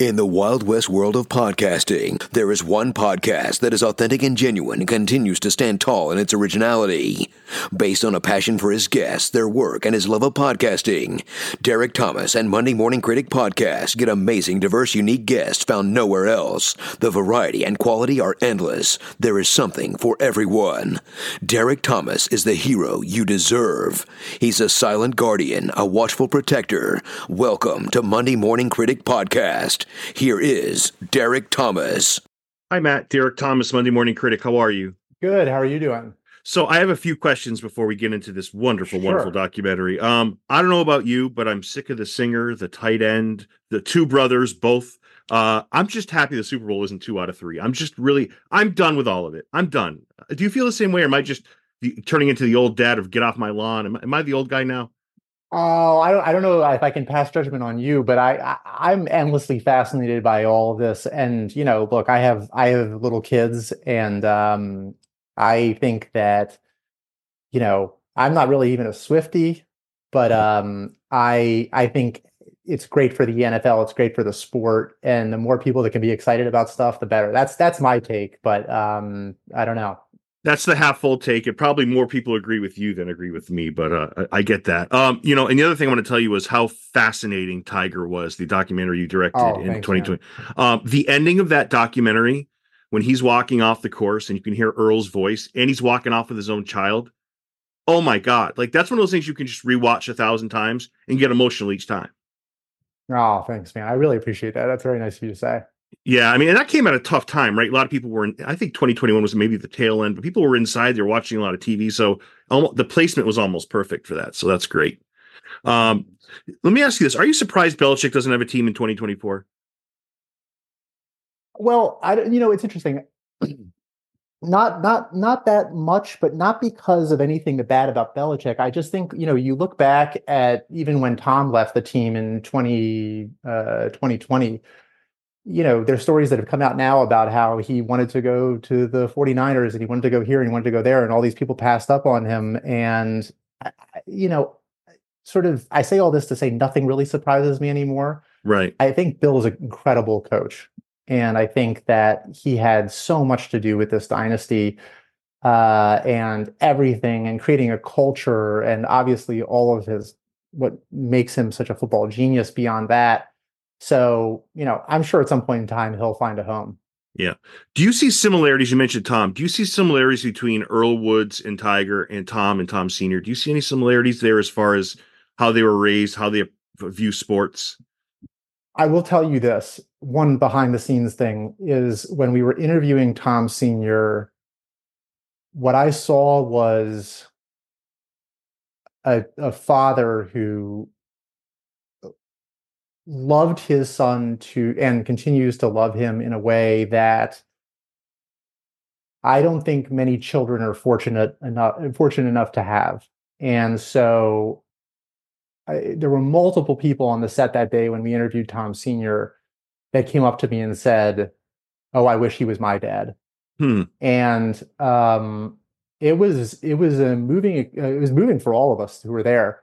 In the Wild West world of podcasting, there is one podcast that is authentic and genuine and continues to stand tall in its originality. Based on a passion for his guests, their work, and his love of podcasting, Derek Thomas and Monday Morning Critic Podcast get amazing, diverse, unique guests found nowhere else. The variety and quality are endless. There is something for everyone. Derek Thomas is the hero you deserve. He's a silent guardian, a watchful protector. Welcome to Monday Morning Critic Podcast. Here is Derek Thomas. Hi, Matt. Derek Thomas, Monday Morning Critic. How are you? Good. How are you doing? So I have a few questions before we get into this wonderful, Sure. wonderful documentary. Um, I don't know about you, but I'm sick of the singer, the tight end, the two brothers, both. Uh, I'm just happy the Super Bowl isn't two out of three. I'm just really, I'm done with all of it. I'm done. Do you feel the same way, or am I just the, turning into the old dad of get off my lawn? Am, am I the old guy now? Oh, I don't. I don't know if I can pass judgment on you, but I, I I'm endlessly fascinated by all of this. And you know, look, I have I have little kids, and um, I think that you know I'm not really even a Swifty, but um, I I think it's great for the NFL. It's great for the sport, and the more people that can be excited about stuff, the better. That's that's my take. But um, I don't know. That's the half full take. And probably more people agree with you than agree with me, but uh, I, I get that. Um, you know, and the other thing I want to tell you was how fascinating Tiger was, the documentary you directed Oh, in thanks, 2020. Um, the ending of that documentary, when he's walking off the course and you can hear Earl's voice and he's walking off with his own child. Oh my God. Like that's one of those things you can just rewatch a thousand times and get emotional each time. Oh, thanks, man. I really appreciate that. That's very nice of you to say. Yeah, I mean, that came at a tough time, right? A lot of people were in, I think 2021 was maybe the tail end, but people were inside, they were watching a lot of TV. So almost, the placement was almost perfect for that. So that's great. Um, let me ask you this. Are you surprised Belichick doesn't have a team in 2024? Well, I don't- you know it's interesting. Not not not that much, but not because of anything bad about Belichick. I just think you know you look back at even when Tom left the team in 20, uh, 2020, you know there's stories that have come out now about how he wanted to go to the 49ers and he wanted to go here and he wanted to go there and all these people passed up on him and you know sort of I say all this to say nothing really surprises me anymore. Right. I think Bill is an incredible coach. And I think that he had so much to do with this dynasty uh, and everything and creating a culture and obviously all of his what makes him such a football genius beyond that. So, you know, I'm sure at some point in time he'll find a home. Yeah. Do you see similarities? You mentioned Tom. Do you see similarities between Earl Woods and Tiger and Tom and Tom Sr.? Do you see any similarities there as far as how they were raised, how they view sports? I will tell you this one behind the scenes thing is when we were interviewing Tom Sr., what I saw was a, a father who loved his son to and continues to love him in a way that I don't think many children are fortunate enough fortunate enough to have. And so I, there were multiple people on the set that day when we interviewed Tom Sr. that came up to me and said, "Oh, I wish he was my dad." Hmm. And um, it was it was a moving it was moving for all of us who were there.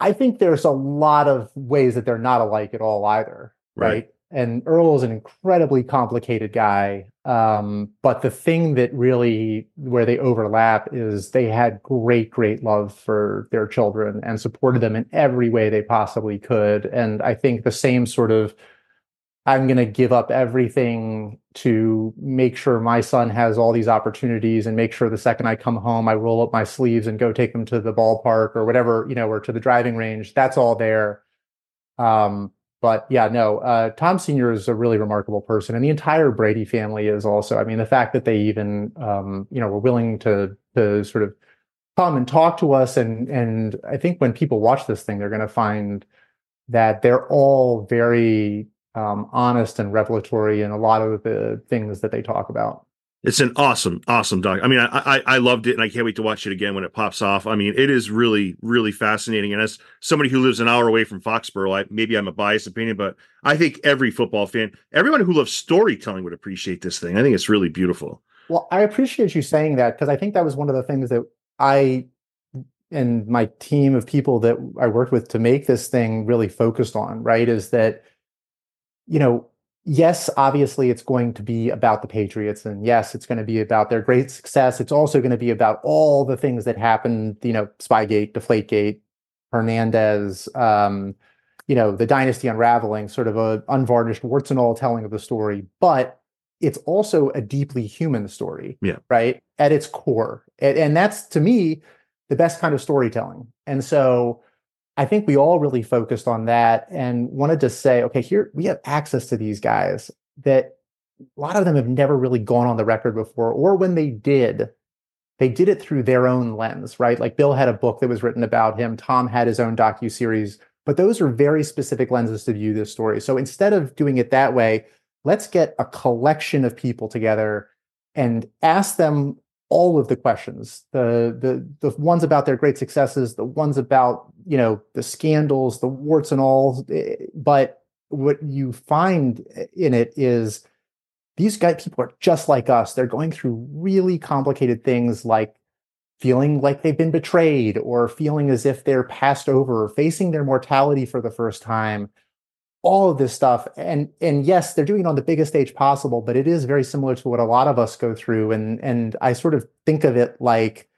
I- think there's a lot of ways that they're not alike at all either, Right. right? And Earl is an incredibly complicated guy. Um, but the thing that really where they overlap is they had great, great love for their children and supported them in every way they possibly could. And I think the same sort of I'm going to give up everything to make sure my son has all these opportunities and make sure the second I come home, I roll up my sleeves and go take him to the ballpark or whatever, you know, or to the driving range. That's all there. Um, but yeah, no, uh, Tom Sr. is a really remarkable person, and the entire Brady family is also. I mean, the fact that they even, um, you know, were willing to to sort of come and talk to us, and and I think when people watch this thing, they're going to find that they're all very um, honest and revelatory in a lot of the things that they talk about. It's an awesome, awesome doc. I mean, I, I I loved it, and I can't wait to watch it again when it pops off. I mean, it is really, really fascinating. And as somebody who lives an hour away from Foxborough, I, maybe I'm a biased opinion, but I think every football fan, everyone who loves storytelling, would appreciate this thing. I think it's really beautiful. Well, I appreciate you saying that because I think that was one of the things that I and my team of people that I worked with to make this thing really focused on, right, is that you know, yes, obviously it's going to be about the Patriots, and yes, it's going to be about their great success. It's also going to be about all the things that happened, you know, Spygate, Deflategate, Hernandez, um, you know, the dynasty unraveling, sort of a unvarnished warts and all telling of the story. But it's also a deeply human story, yeah, right, at its core, and, and that's to me the best kind of storytelling. And so I think we all really focused on that and wanted to say, okay, here we have access to these guys that a lot of them have never really gone on the record before, or when they did, they did it through their own lens, right? Like Bill had a book that was written about him, Tom had his own docu series, but those are very specific lenses to view this story. So instead of doing it that way, let's get a collection of people together and ask them all of the questions the the the ones about their great successes the ones about you know the scandals the warts and all eh, but what you find in it is these guys people are just like us. They're going through really complicated things like feeling like they've been betrayed or feeling as if they're passed over facing their mortality for the first time all of this stuff. And and yes they're doing it on the biggest stage possible but it is very similar to what a lot of us go through. And and i sort of think of it like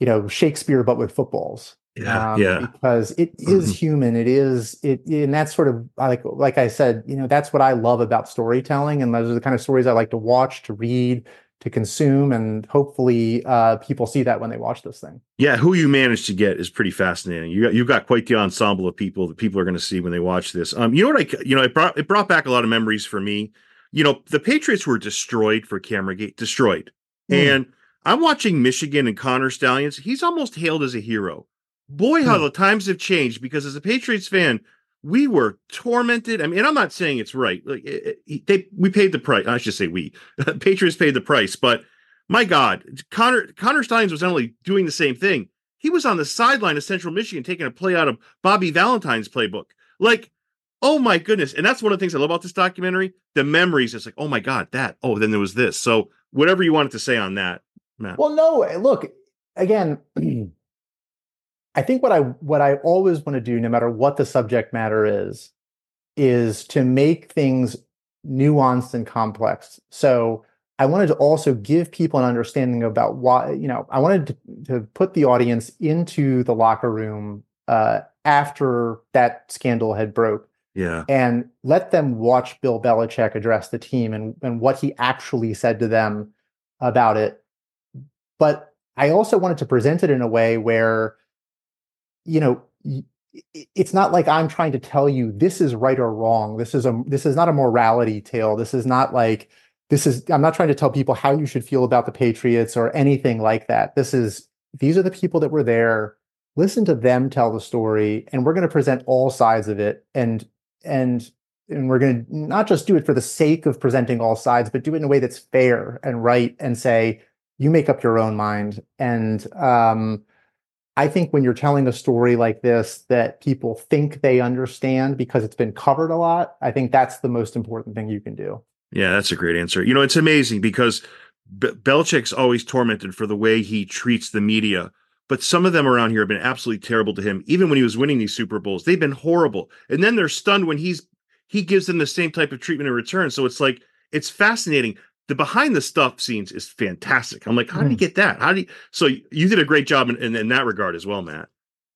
you know shakespeare but with footballs. Yeah um, yeah. because it is human. It is it and that's sort of like like i said you know that's what i love about storytelling. And those are the kind of stories i like to watch to read to consume and hopefully uh, people see that when they watch this thing. Yeah who you managed to get is pretty fascinating. You got you've got quite the ensemble of people that people are going to see when they watch this. Um you know what i you know it brought it brought back a lot of memories for me. You know the patriots were destroyed for cameragate destroyed. Mm. and i'm watching michigan and Conor Stalions. He's almost hailed as a hero. Boy how mm. the times have changed because as a patriots fan we were tormented. I mean, I'm not saying it's right. Like eh, eh, it, it, they, we paid the price. I should say we. Patriots paid the price, but my God, Conor Conor Stalions was not only doing the same thing. He was on the sideline of Central Michigan taking a play out of Bobby Valentine's playbook. Like, oh my goodness! And that's one of the things I love about this documentary. The memories. It's like, oh my God, that. Oh, then there was this. So whatever you wanted to say on that, Matt. Well, no. Eh, look, again. I think what I what I always want to do, no matter what the subject matter is, is to make things nuanced and complex. So I wanted to also give people an understanding about why, you know, I wanted to, to put the audience into the locker room uh, after that scandal had broke. Yeah. And let them watch Bill Belichick address the team and, and what he actually said to them about it. But I also wanted to present it in a way where you know it's not like i'm trying to tell you this is right or wrong this is a this is not a morality tale this is not like this is i'm not trying to tell people how you should feel about the patriots or anything like that. This is these are the people that were there. Listen to them tell the story and we're going to present all sides of it and and and we're going to not just do it for the sake of presenting all sides but do it in a way that's fair and right and say you make up your own mind and um I think when you're telling a story like this that people think they understand because it's been covered a lot, I think that's the most important thing you can do. Yeah, that's a great answer. You know, it's amazing because Be- Belichick's always tormented for the way he treats the media. But some of them around here have been absolutely terrible to him. Even when he was winning these Super Bowls, they've been horrible. And then they're stunned when he's he gives them the same type of treatment in return. So it's like it's fascinating the behind the stuff scenes is fantastic. I'm like, how do you hmm. get that? How do you? So you did a great job in, in, in, that regard as well, Matt.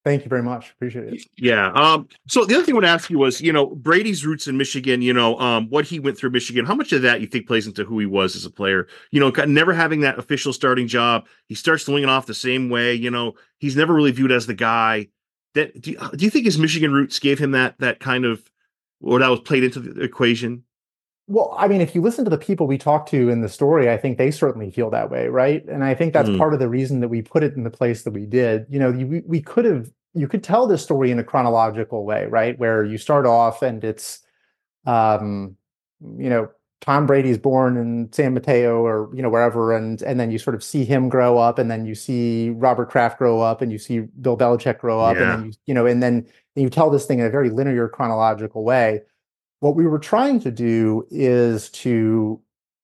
Thank you very much. Appreciate it. Yeah. Um. So the other thing I want to ask you was, you know, Brady's roots in Michigan. You know, um, what he went through Michigan. How much of that you think plays into who he was as a player? You know, never having that official starting job. He starts swinging off the same way. You know, he's never really viewed as the guy. That do you, do you think his Michigan roots gave him that that kind of or that was played into the equation? Well, I mean, if you listen to the people we talk to in the story, I think they certainly feel that way, right? And I think that's mm. part of the reason that we put it in the place that we did. You know, we, we could have, you could tell this story in a chronological way, right? Where you start off and it's, um, you know, Tom Brady's born in San Mateo or you know wherever, and and then you sort of see him grow up, and then you see Robert Kraft grow up, and you see Bill Belichick grow up, yeah. and then you you know, and then and you tell this thing in a very linear chronological way what we were trying to do is to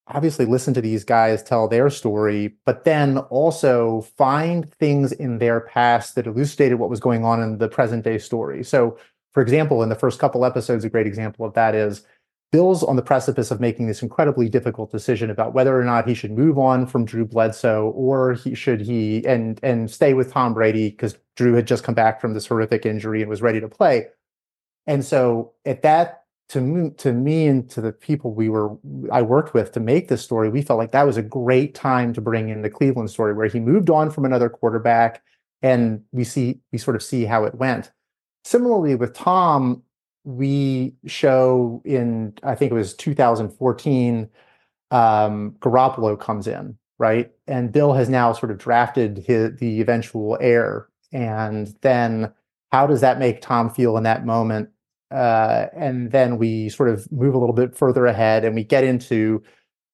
obviously listen to these guys tell their story, but then also find things in their past that elucidated what was going on in the present day story. So, for example, in the first couple episodes, a great example of that is Bill's on the precipice of making this incredibly difficult decision about whether or not he should move on from Drew Bledsoe or he should he and and stay with Tom Brady because Drew had just come back from this horrific injury and was ready to play. And so at that to me, to me and to the people we were I worked with to make this story, we felt like that was a great time to bring in the Cleveland story where he moved on from another quarterback and we see we sort of see how it went. Similarly with Tom, we show in I think it was 2014, um, Garoppolo comes in, right? And Bill has now sort of drafted his, the eventual heir. And then how does that make Tom feel in that moment? Uh, and then we sort of move a little bit further ahead and we get into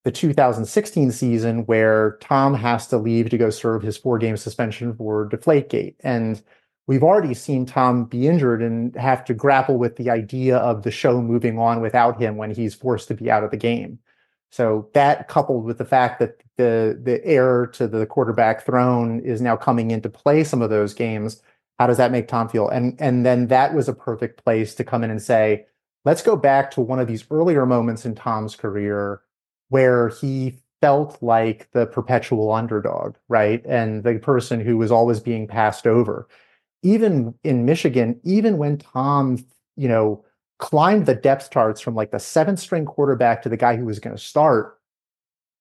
the 2016 season where Tom has to leave to go serve his four game suspension for Deflategate. And we've already seen Tom be injured and have to grapple with the idea of the show moving on without him when he's forced to be out of the game. So that coupled with the fact that the the heir to the quarterback throne is now coming into play some of those games, how does that make Tom feel? And and then that was a perfect place to come in and say, let's go back to one of these earlier moments in Tom's career where he felt like the perpetual underdog, right? And the person who was always being passed over even in Michigan, even when Tom, you know, climbed the depth charts from like the seventh string quarterback to the guy who was going to start,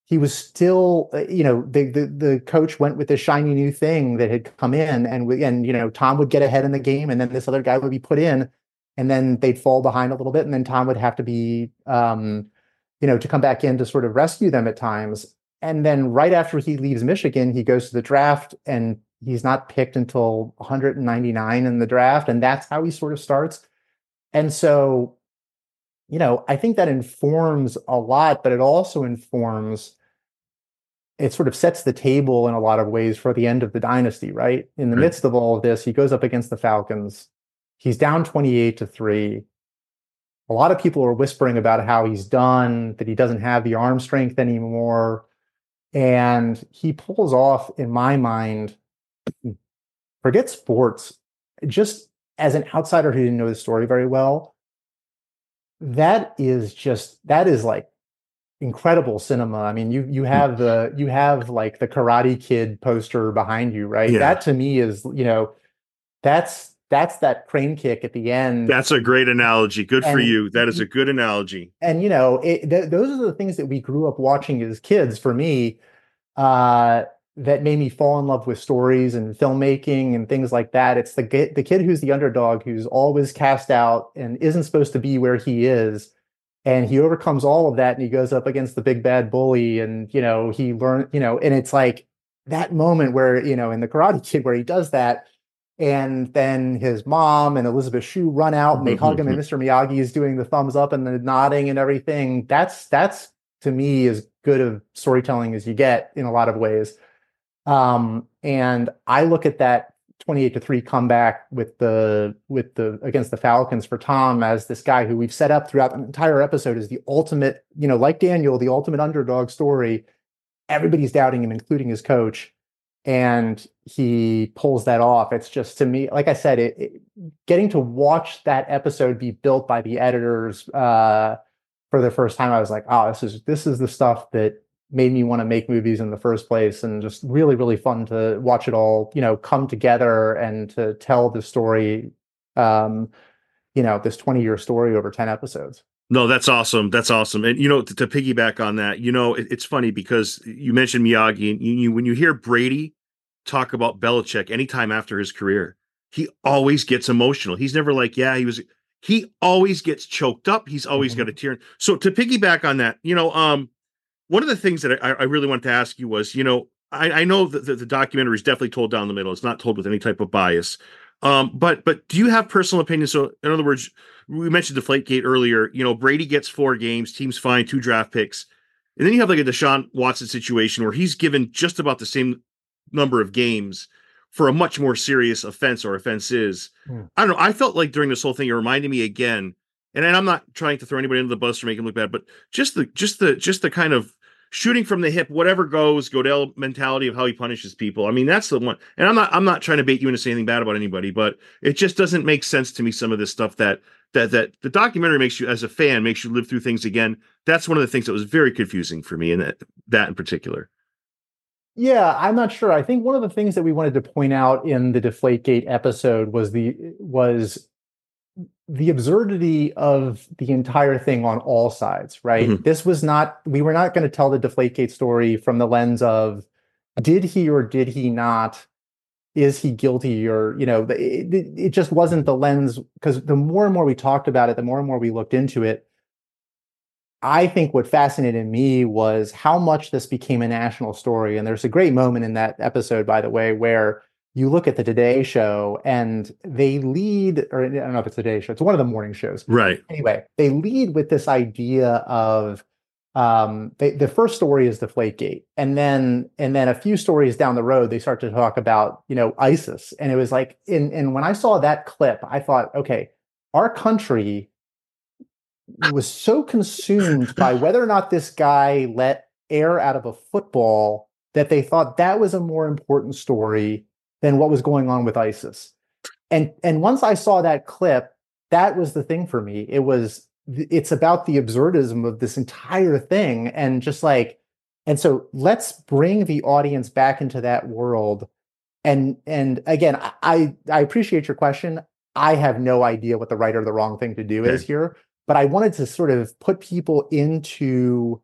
he was still, uh, you know, the, the the coach went with this shiny new thing that had come in, and and you know, Tom would get ahead in the game, and then this other guy would be put in, and then they'd fall behind a little bit, and then Tom would have to be, um, you know, to come back in to sort of rescue them at times. And then right after he leaves Michigan, he goes to the draft and he's not picked until 199 in the draft and that's how he sort of starts and so you know i think that informs a lot but it also informs it sort of sets the table in a lot of ways for the end of the dynasty right? In the right. midst of all of this he goes up against the falcons. He's down 28 to 3 a lot of people are whispering about how he's done that he doesn't have the arm strength anymore. And he pulls off in my mind forget sports, just as an outsider who didn't know the story very well, that is just that is like incredible cinema. I mean, you you hmm. have the you have like the Karate Kid poster behind you, right? Yeah. That to me is you know that's that's that crane kick at the end. That's a great analogy. Good and, for you. That is a good analogy. And you know, it, th- those are the things that we grew up watching as kids. For me, uh, that made me fall in love with stories and filmmaking and things like that. It's the the kid who's the underdog, who's always cast out and isn't supposed to be where he is, and he overcomes all of that, and he goes up against the big bad bully, and you know he learned, you know, and it's like that moment where you know in the Karate Kid where he does that, and then his mom and Elizabeth Shue run out and they hug him, and Mr. Miyagi is doing the thumbs up and the nodding and everything. That's that's to me as good of storytelling as you get in a lot of ways. Um, and I look at that 28 to 3 comeback with the with the against the Falcons for Tom as this guy who we've set up throughout the entire episode is the ultimate, you know, like Daniel, the ultimate underdog story. Everybody's doubting him, including his coach. And he pulls that off. It's just to me, like I said, it, it, getting to watch that episode be built by the editors uh, for the first time, I was like, oh, this is this is the stuff that made me want to make movies in the first place and just really really fun to watch it all you know come together and to tell the story um you know this 20 year story over 10 episodes. No that's awesome. That's awesome. And you know to, to piggyback on that you know it, it's funny because you mentioned miyagi and you, you, when you hear brady talk about Belichick anytime after his career he always gets emotional. He's never like yeah he was he always gets choked up. He's always mm-hmm. got a tear so to piggyback on that you know um one of the things that I, I really wanted to ask you was, you know, I, I know that the, the, documentary is definitely told down the middle. It's not told with any type of bias. Um, but but do you have personal opinions? So in other words, we mentioned Deflategate earlier. You know, Brady gets four games, teams fine, two draft picks, and then you have like a Deshaun Watson situation where he's given just about the same number of games for a much more serious offense or offenses. Hmm. I don't know. I felt like during this whole thing, it reminded me again, and and I'm not trying to throw anybody into the bus or make him look bad, but just the just the just the kind of shooting from the hip, whatever goes, Goodell mentality of how he punishes people. I mean, that's the one. And I'm not I'm not trying to bait you into saying anything bad about anybody, but it just doesn't make sense to me. Some of this stuff that that that the documentary makes you as a fan makes you live through things again. That's one of the things that was very confusing for me, and that that in particular. Yeah, I'm not sure. I think one of the things that we wanted to point out in the Deflategate episode was the was the absurdity of the entire thing on all sides, right? Mm-hmm. This was not, we were not going to tell the Deflategate story from the lens of did he or did he not, is he guilty or, you know, it, it just wasn't the lens because the more and more we talked about it, the more and more we looked into it. I think what fascinated me was how much this became a national story. And there's a great moment in that episode, by the way, where you look at the Today Show and they lead, or I don't know if it's the Today Show, it's one of the morning shows. Right. Anyway, they lead with this idea of um, they, the first story is the Gate, and then and then a few stories down the road, they start to talk about you know ISIS, and it was like, in and when I saw that clip, I thought, okay, our country was so consumed by whether or not this guy let air out of a football that they thought that was a more important story than what was going on with ISIS. And and once I saw that clip, that was the thing for me. It was it's about the absurdism of this entire thing and just like and so let's bring the audience back into that world and and again i i appreciate your question i have no idea what the right or the wrong thing to do okay. is here but i wanted to sort of put people into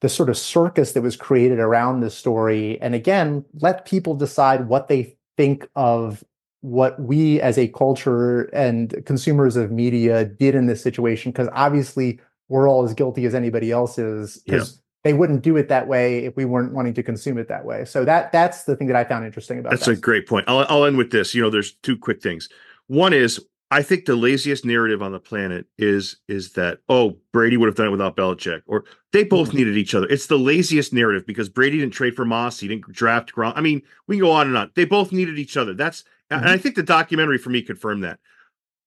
the sort of circus that was created around this story and again let people decide what they think of what we as a culture and consumers of media did in this situation because obviously we're all as guilty as anybody else is because yeah. they wouldn't do it that way if we weren't wanting to consume it that way. So that that's the thing that i found interesting about that's a great point. I'll, I'll end with this. You know there's two quick things. One is I think the laziest narrative on the planet is is that oh Brady would have done it without Belichick or they both mm-hmm. needed each other. It's the laziest narrative because Brady didn't trade for Moss, he didn't draft Gronk. I mean, we can go on and on. They both needed each other. That's mm-hmm. and I think the documentary for me confirmed that.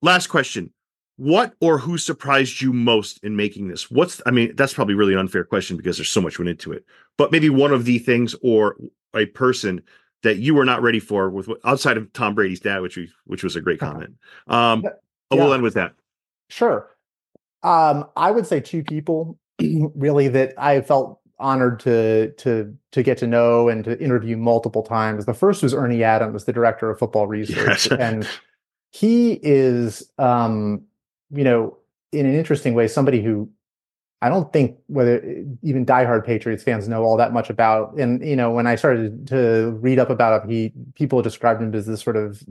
Last question: What or who surprised you most in making this? What's I mean, that's probably really an unfair question because there's so much went into it. But maybe one of the things or a person that you were not ready for with outside of Tom Brady's dad, which we, which was a great comment. Um, yeah. We'll end with that. Sure. Um, I would say two people really that I felt honored to to to get to know and to interview multiple times. The first was Ernie Adams, the director of football research, yes. and he is, um, you know, in an interesting way, somebody who I don't think whether even diehard Patriots fans know all that much about. And you know, when I started to read up about him, he people described him as this sort of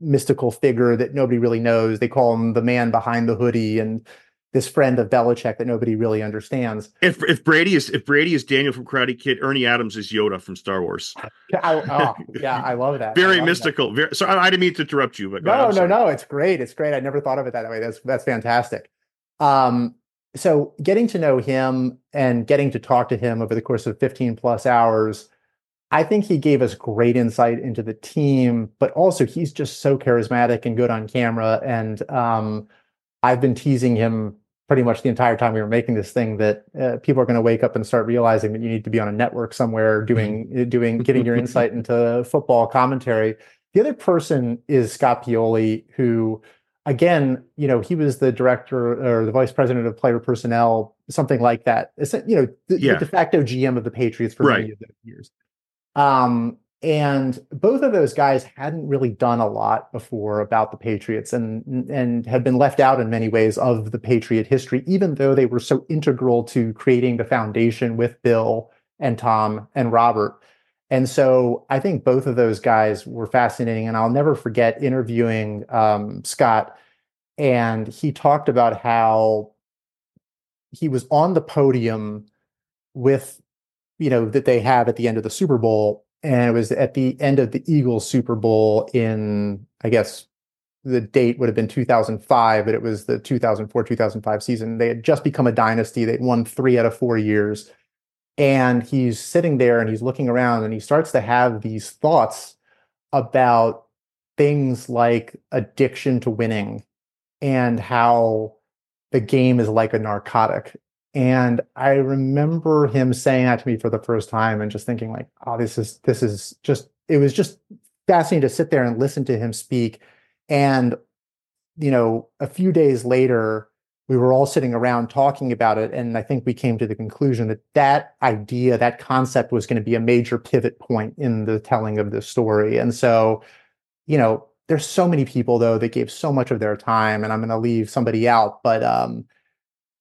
mystical figure that nobody really knows. They call him the man behind the hoodie and this friend of Belichick that nobody really understands. If if Brady is if Brady is Daniel from Karate Kid, Ernie Adams is Yoda from Star Wars. I, oh, yeah, I love that. Very love mystical. That. Very, so I, I, didn't mean to interrupt you, but no, no, no, it's great. It's great. I never thought of it that way. That's that's fantastic. Um, so getting to know him and getting to talk to him over the course of 15 plus hours i think he gave us great insight into the team but also he's just so charismatic and good on camera and um, i've been teasing him pretty much the entire time we were making this thing that uh, people are going to wake up and start realizing that you need to be on a network somewhere doing mm-hmm. doing getting your insight into football commentary the other person is scott pioli who again, you know, he was the director or the vice president of player personnel, something like that. You know, the, yeah. the de facto GM of the Patriots for right. many of those years. Um, and both of those guys hadn't really done a lot before about the Patriots and and had been left out in many ways of the Patriot history, even though they were so integral to creating the foundation with Bill and Tom and Robert. And so I think both of those guys were fascinating. And I'll never forget interviewing um, Scott. And he talked about how he was on the podium with, you know, that they have at the end of the Super Bowl. And it was at the end of the Eagles Super Bowl in, I guess, the date would have been 2005, but it was the 2004 2005 season. They had just become a dynasty. They'd won three out of four years and he's sitting there and he's looking around and he starts to have these thoughts about things like addiction to winning and how the game is like a narcotic And I remember him saying that to me for the first time and just thinking like, oh, this is this is just it was just fascinating to sit there and listen to him speak. And you know, a few days later, we were all sitting around talking about it. And I think we came to the conclusion that that idea, that concept was going to be a major pivot point in the telling of this story. And so, you know, there's so many people though that gave so much of their time and I'm going to leave somebody out, but, um,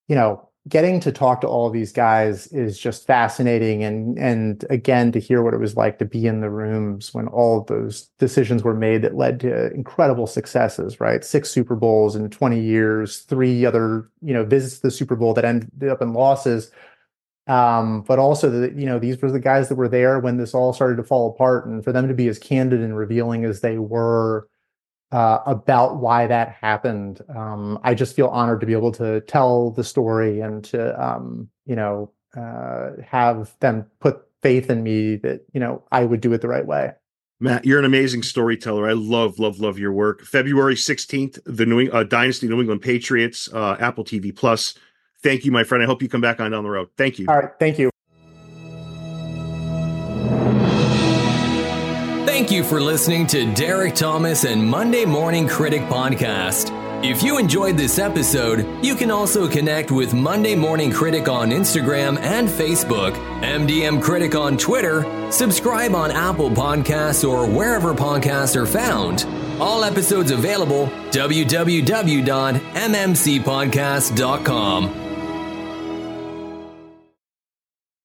you know, getting to talk to all these guys is just fascinating. And and again to hear what it was like to be in the rooms when all those decisions were made that led to incredible successes right? Six super bowls in 20 years three other you know visits to the super bowl that ended up in losses. Um, but also that you know these were the guys that were there when this all started to fall apart and for them to be as candid and revealing as they were uh, about why that happened. Um, I just feel honored to be able to tell the story and to, um, you know, uh, have them put faith in me that, you know, I would do it the right way. Matt, you're an amazing storyteller. I love, love, love your work. February 16th, the New uh, Dynasty New England Patriots, uh, Apple TV Plus. Thank you, my friend. I hope you come back on down the road. Thank you. All right. Thank you. You for listening to Derek Thomas and Monday Morning Critic Podcast. If you enjoyed this episode, you can also connect with Monday Morning Critic on Instagram and Facebook, MDM Critic on Twitter, subscribe on Apple Podcasts or wherever podcasts are found. All episodes available www.mmcpodcast.com.